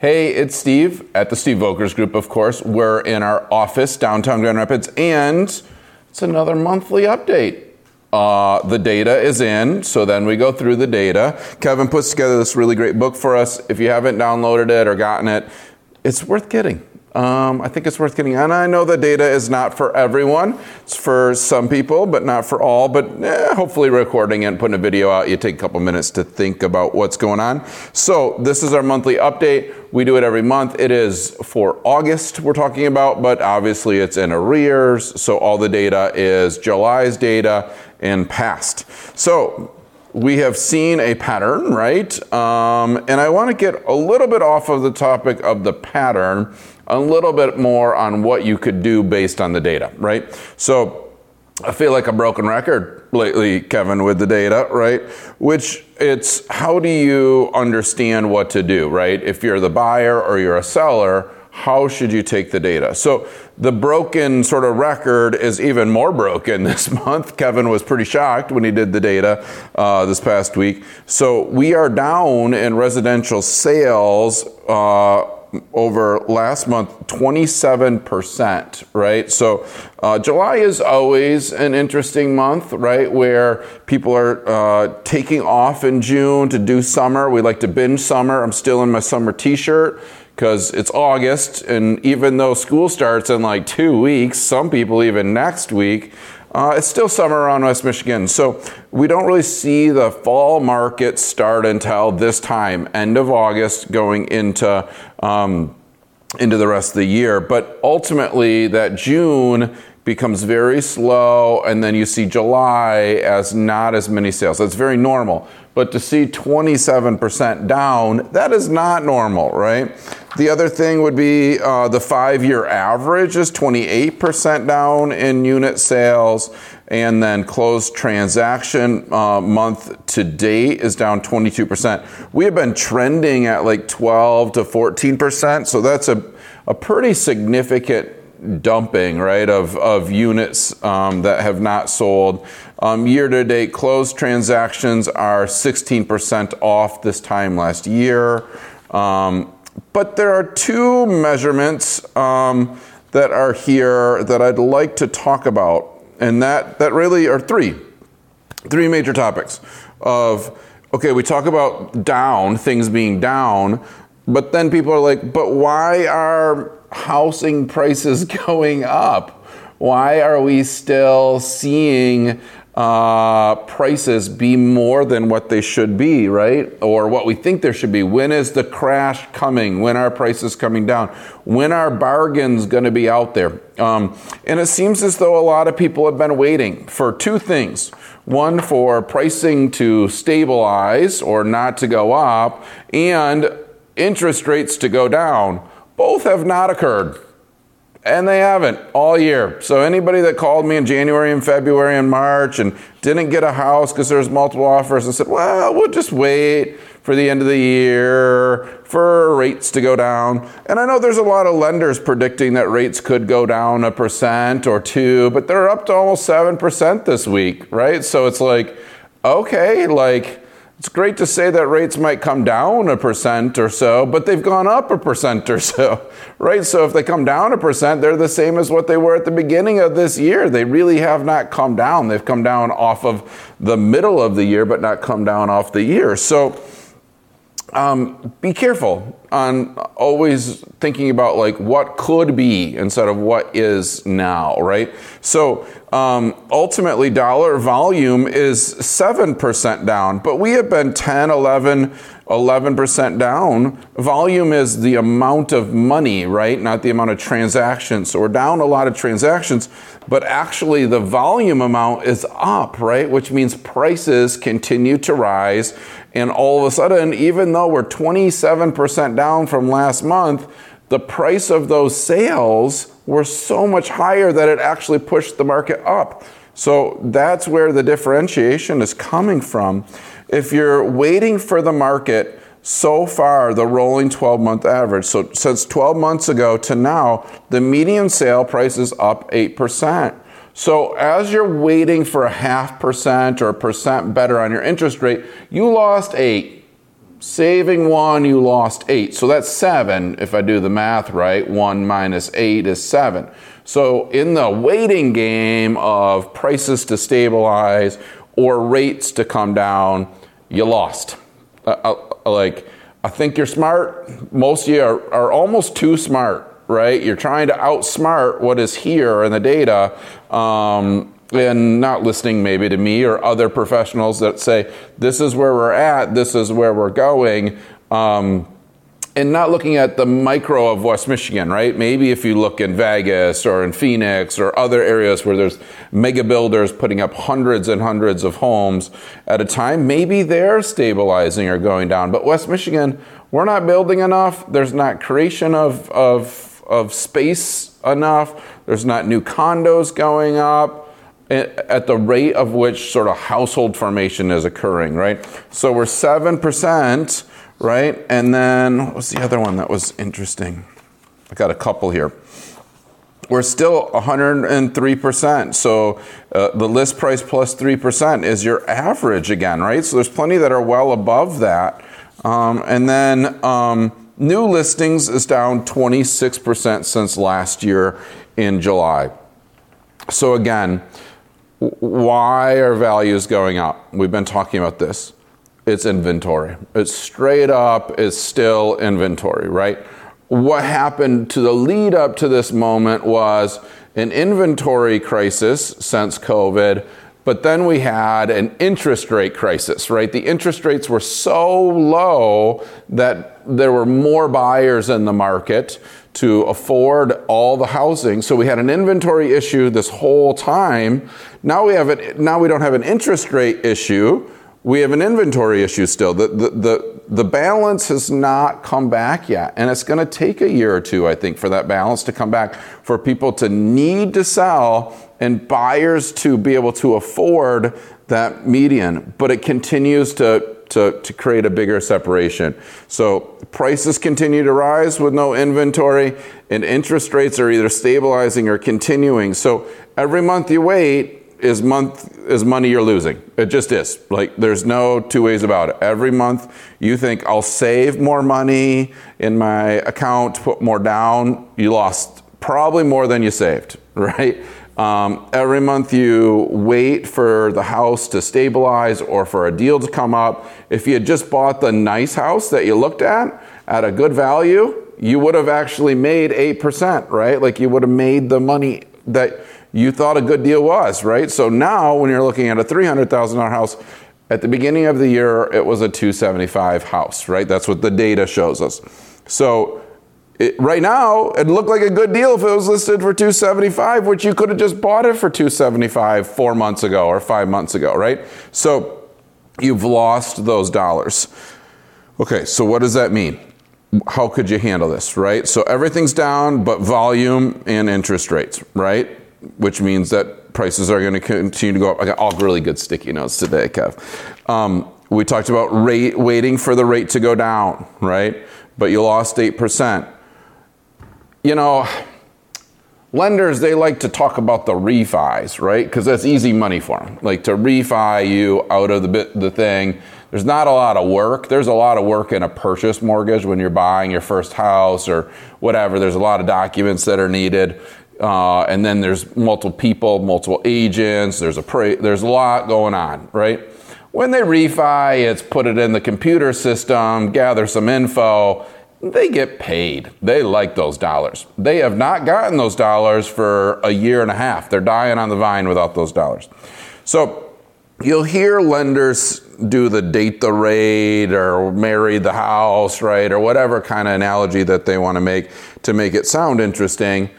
Hey, it's Steve at the Steve Volkers Group, of course. We're in our office downtown Grand Rapids, and it's another monthly update. Uh, the data is in, so then we go through the data. Kevin puts together this really great book for us. If you haven't downloaded it or gotten it, it's worth getting. Um, I think it's worth getting. And I know the data is not for everyone. It's for some people, but not for all. But eh, hopefully, recording and putting a video out, you take a couple minutes to think about what's going on. So, this is our monthly update. We do it every month. It is for August, we're talking about, but obviously it's in arrears. So, all the data is July's data and past. So, we have seen a pattern, right? Um, and I want to get a little bit off of the topic of the pattern a little bit more on what you could do based on the data, right? So I feel like a broken record lately, Kevin, with the data, right? Which it's how do you understand what to do, right? If you're the buyer or you're a seller, how should you take the data? So the broken sort of record is even more broken this month. Kevin was pretty shocked when he did the data uh, this past week. So we are down in residential sales. Uh, over last month 27%, right? So uh, July is always an interesting month, right? Where people are uh, taking off in June to do summer. We like to binge summer. I'm still in my summer t shirt because it's August, and even though school starts in like two weeks, some people even next week, uh, it's still summer around West Michigan, so we don't really see the fall market start until this time, end of August, going into um, into the rest of the year. But ultimately, that June becomes very slow, and then you see July as not as many sales. That's very normal. But to see 27% down, that is not normal, right? The other thing would be uh, the five year average is 28% down in unit sales, and then closed transaction uh, month to date is down 22%. We have been trending at like 12 to 14%, so that's a, a pretty significant dumping, right, of, of units um, that have not sold. Um, year to date, closed transactions are 16% off this time last year. Um, but there are two measurements um, that are here that I'd like to talk about, and that, that really are three, three major topics of, okay, we talk about down, things being down, but then people are like, but why are housing prices going up? Why are we still seeing uh, prices be more than what they should be, right? Or what we think there should be. When is the crash coming? When are prices coming down? When are bargains going to be out there? Um, and it seems as though a lot of people have been waiting for two things. One, for pricing to stabilize or not to go up, and interest rates to go down. Both have not occurred. And they haven't all year. So anybody that called me in January and February and March and didn't get a house because there's multiple offers and said, well, we'll just wait for the end of the year for rates to go down. And I know there's a lot of lenders predicting that rates could go down a percent or two, but they're up to almost 7% this week, right? So it's like, okay, like it's great to say that rates might come down a percent or so, but they've gone up a percent or so, right? So if they come down a percent, they're the same as what they were at the beginning of this year. They really have not come down. They've come down off of the middle of the year, but not come down off the year. So um, be careful on always thinking about like what could be instead of what is now, right? So um, ultimately, dollar volume is 7% down, but we have been 10, 11, 11% down. Volume is the amount of money, right? Not the amount of transactions. So we're down a lot of transactions, but actually the volume amount is up, right? Which means prices continue to rise. And all of a sudden, even though we're 27% down from last month, the price of those sales were so much higher that it actually pushed the market up. So that's where the differentiation is coming from. If you're waiting for the market, so far the rolling 12 month average, so since 12 months ago to now, the median sale price is up 8%. So as you're waiting for a half percent or a percent better on your interest rate, you lost eight Saving one, you lost eight. So that's seven. If I do the math right, one minus eight is seven. So in the waiting game of prices to stabilize or rates to come down, you lost. Uh, uh, like, I think you're smart. Most of you are, are almost too smart, right? You're trying to outsmart what is here in the data. Um, and not listening maybe to me or other professionals that say, this is where we're at, this is where we're going. Um, and not looking at the micro of West Michigan, right? Maybe if you look in Vegas or in Phoenix or other areas where there's mega builders putting up hundreds and hundreds of homes at a time, maybe they're stabilizing or going down. But West Michigan, we're not building enough. There's not creation of, of, of space enough. There's not new condos going up at the rate of which sort of household formation is occurring, right? So we're 7%, right? And then what was the other one that was interesting? I got a couple here. We're still 103%. So uh, the list price plus 3% is your average again, right? So there's plenty that are well above that. Um, and then um, new listings is down 26% since last year in July. So again, why are values going up? We've been talking about this. It's inventory. It's straight up, it's still inventory, right? What happened to the lead up to this moment was an inventory crisis since COVID, but then we had an interest rate crisis, right? The interest rates were so low that there were more buyers in the market to afford all the housing. So we had an inventory issue this whole time. Now we have it. Now we don't have an interest rate issue. We have an inventory issue still. The, the, the, the balance has not come back yet. And it's going to take a year or two, I think, for that balance to come back, for people to need to sell and buyers to be able to afford that median. But it continues to to, to create a bigger separation. So prices continue to rise with no inventory, and interest rates are either stabilizing or continuing. So every month you wait is month is money you're losing. It just is. Like there's no two ways about it. Every month you think I'll save more money in my account, put more down, you lost probably more than you saved, right? Um, every month you wait for the house to stabilize or for a deal to come up. If you had just bought the nice house that you looked at at a good value, you would have actually made 8%, right? Like you would have made the money that you thought a good deal was, right? So now when you're looking at a $300,000 house, at the beginning of the year, it was a 275 house, right? That's what the data shows us. So it, right now, it looked like a good deal if it was listed for 275, which you could have just bought it for 275 four months ago or five months ago, right? So you've lost those dollars. Okay, so what does that mean? How could you handle this, right? So everything's down but volume and interest rates, right? Which means that prices are going to continue to go up. I got all really good sticky notes today, Kev. Um, we talked about rate, waiting for the rate to go down, right? But you lost 8% you know, lenders, they like to talk about the refis, right? Because that's easy money for them. Like to refi you out of the, bit, the thing. There's not a lot of work. There's a lot of work in a purchase mortgage when you're buying your first house or whatever. There's a lot of documents that are needed. Uh, and then there's multiple people, multiple agents. There's a pra- there's a lot going on, right? When they refi, it's put it in the computer system, gather some info, they get paid. They like those dollars. They have not gotten those dollars for a year and a half. They're dying on the vine without those dollars. So you'll hear lenders do the date the rate or marry the house, right? Or whatever kind of analogy that they want to make to make it sound interesting.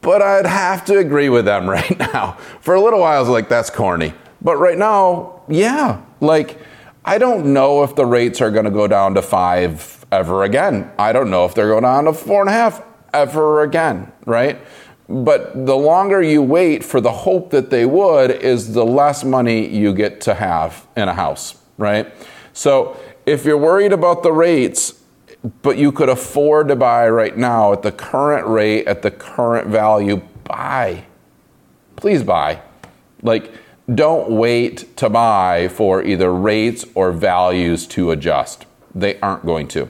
But I'd have to agree with them right now. For a little while, I was like, that's corny. But right now, yeah, like, I don't know if the rates are going to go down to five ever again. I don't know if they're going on to four and a half ever again, right? But the longer you wait for the hope that they would, is the less money you get to have in a house, right? So if you're worried about the rates, but you could afford to buy right now at the current rate, at the current value, buy. Please buy. Like, don't wait to buy for either rates or values to adjust They aren't going to.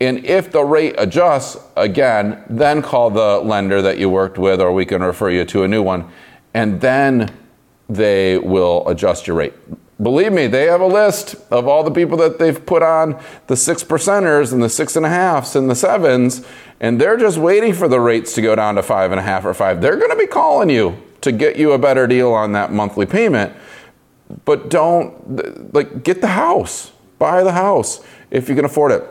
And if the rate adjusts again, then call the lender that you worked with, or we can refer you to a new one, and then they will adjust your rate. Believe me, they have a list of all the people that they've put on the six percenters and the six and a halfs and the sevens, and they're just waiting for the rates to go down to five and a half or five. They're going to be calling you to get you a better deal on that monthly payment. But don't, like, get the house, buy the house if you can afford it.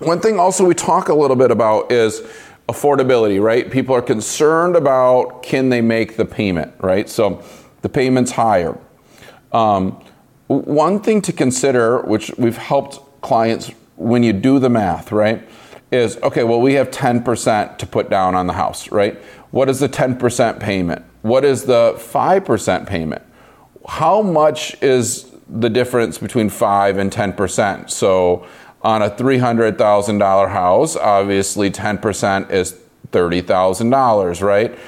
One thing also we talk a little bit about is affordability, right? People are concerned about can they make the payment, right? So the payment's higher. Um, one thing to consider, which we've helped clients when you do the math, right, is okay, well, we have 10% to put down on the house, right? What is the 10% payment? What is the 5% payment? How much is the difference between 5 and 10%? So on a $300,000 house, obviously 10% is $30,000, right?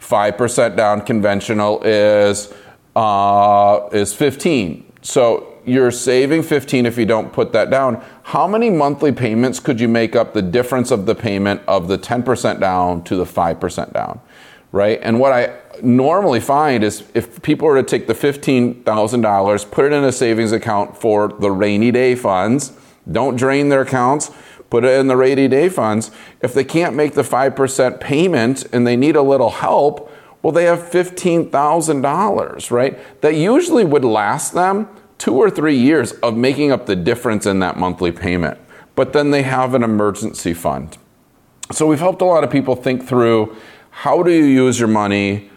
5% down conventional is uh, is 15. So you're saving 15 if you don't put that down. How many monthly payments could you make up the difference of the payment of the 10% down to the 5% down? Right? And what I normally find is if people were to take the $15,000, put it in a savings account for the rainy day funds, don't drain their accounts, put it in the rainy day funds. If they can't make the 5% payment and they need a little help, well, they have $15,000, right? That usually would last them two or three years of making up the difference in that monthly payment. But then they have an emergency fund. So we've helped a lot of people think through how do you use your money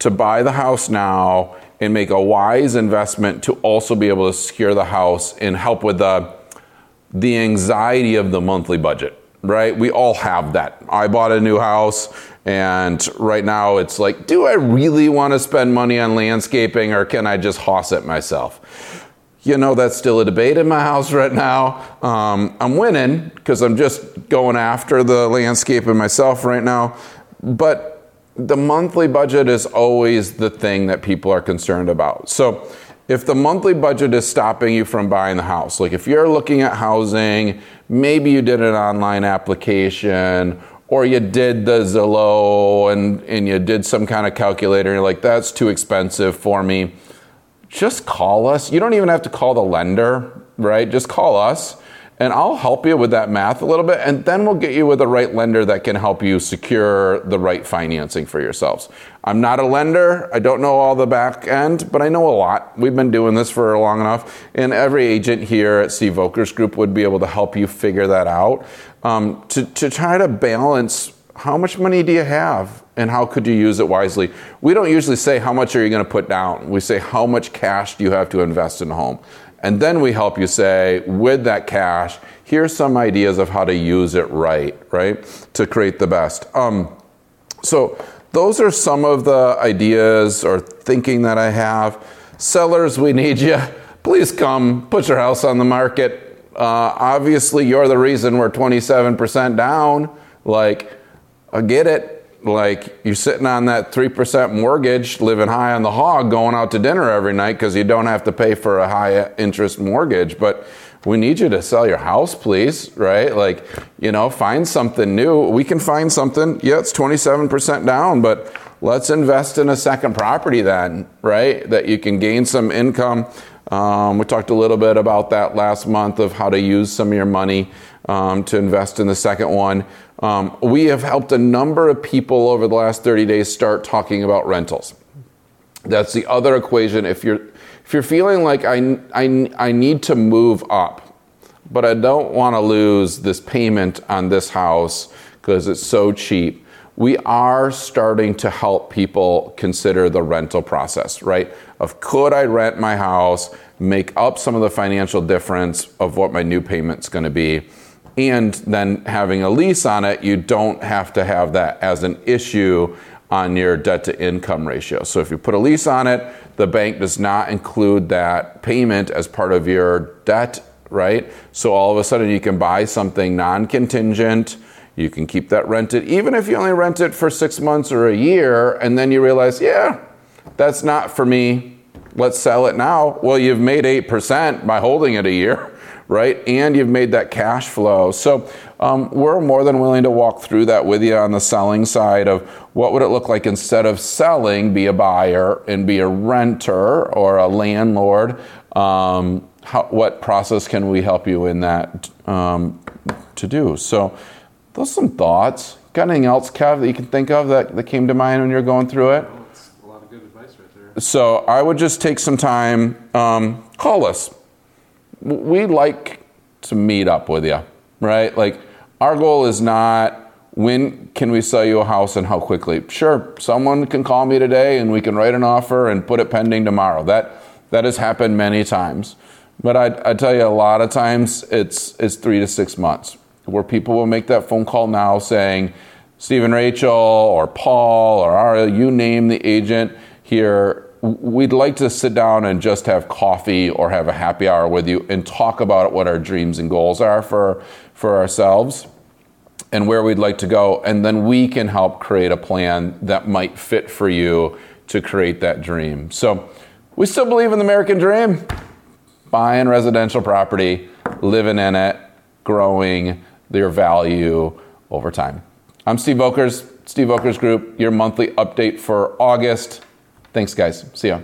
to buy the house now and make a wise investment to also be able to secure the house and help with the, the anxiety of the monthly budget, right? We all have that. I bought a new house and right now it's like, do I really want to spend money on landscaping or can I just hoss it myself? You know, that's still a debate in my house right now. Um, I'm winning because I'm just going after the landscaping myself right now. But the monthly budget is always the thing that people are concerned about. So, if the monthly budget is stopping you from buying the house, like if you're looking at housing, maybe you did an online application or you did the Zillow and, and you did some kind of calculator and you're like, that's too expensive for me, just call us. You don't even have to call the lender, right? Just call us and I'll help you with that math a little bit, and then we'll get you with the right lender that can help you secure the right financing for yourselves. I'm not a lender, I don't know all the back end, but I know a lot. We've been doing this for long enough, and every agent here at Steve Volkers Group would be able to help you figure that out um, to, to try to balance how much money do you have and how could you use it wisely? We don't usually say how much are you going to put down. We say how much cash do you have to invest in a home. And then we help you say, with that cash, here's some ideas of how to use it right, right? To create the best. Um, so those are some of the ideas or thinking that I have. Sellers, we need you. Please come, put your house on the market. Uh, obviously, you're the reason we're 27% down. Like, I get it like you're sitting on that 3% mortgage, living high on the hog, going out to dinner every night because you don't have to pay for a high interest mortgage. But we need you to sell your house, please, right? Like, you know, find something new. We can find something. Yeah, it's 27% down, but let's invest in a second property then, right? That you can gain some income. Um, we talked a little bit about that last month of how to use some of your money um, to invest in the second one. Um, we have helped a number of people over the last 30 days start talking about rentals. That's the other equation. If you're if you're feeling like I, I, I need to move up, but I don't want to lose this payment on this house because it's so cheap, we are starting to help people consider the rental process, right? Of could I rent my house, make up some of the financial difference of what my new payment's going to be? and then having a lease on it, you don't have to have that as an issue on your debt to income ratio. So if you put a lease on it, the bank does not include that payment as part of your debt, right? So all of a sudden you can buy something non contingent. You can keep that rented, even if you only rent it for six months or a year, and then you realize, yeah, that's not for me. Let's sell it now. Well, you've made 8% by holding it a year right? And you've made that cash flow. So um, we're more than willing to walk through that with you on the selling side of what would it look like instead of selling, be a buyer and be a renter or a landlord. Um, how, what process can we help you in that um, to do? So those are some thoughts. Got anything else, Kev, that you can think of that, that came to mind when you're going through it? Oh, it's a lot of good advice right there. So I would just take some time, um, call us. We like to meet up with you, right? Like our goal is not when can we sell you a house and how quickly. Sure, someone can call me today and we can write an offer and put it pending tomorrow. That that has happened many times. But I, I tell you, a lot of times it's it's three to six months where people will make that phone call now saying, Stephen Rachel or Paul or Ara, you name the agent here. We'd like to sit down and just have coffee or have a happy hour with you and talk about what our dreams and goals are for, for ourselves and where we'd like to go. And then we can help create a plan that might fit for you to create that dream. So we still believe in the American dream buying residential property, living in it, growing their value over time. I'm Steve Volkers, Steve Volkers Group, your monthly update for August. Thanks, guys. See ya.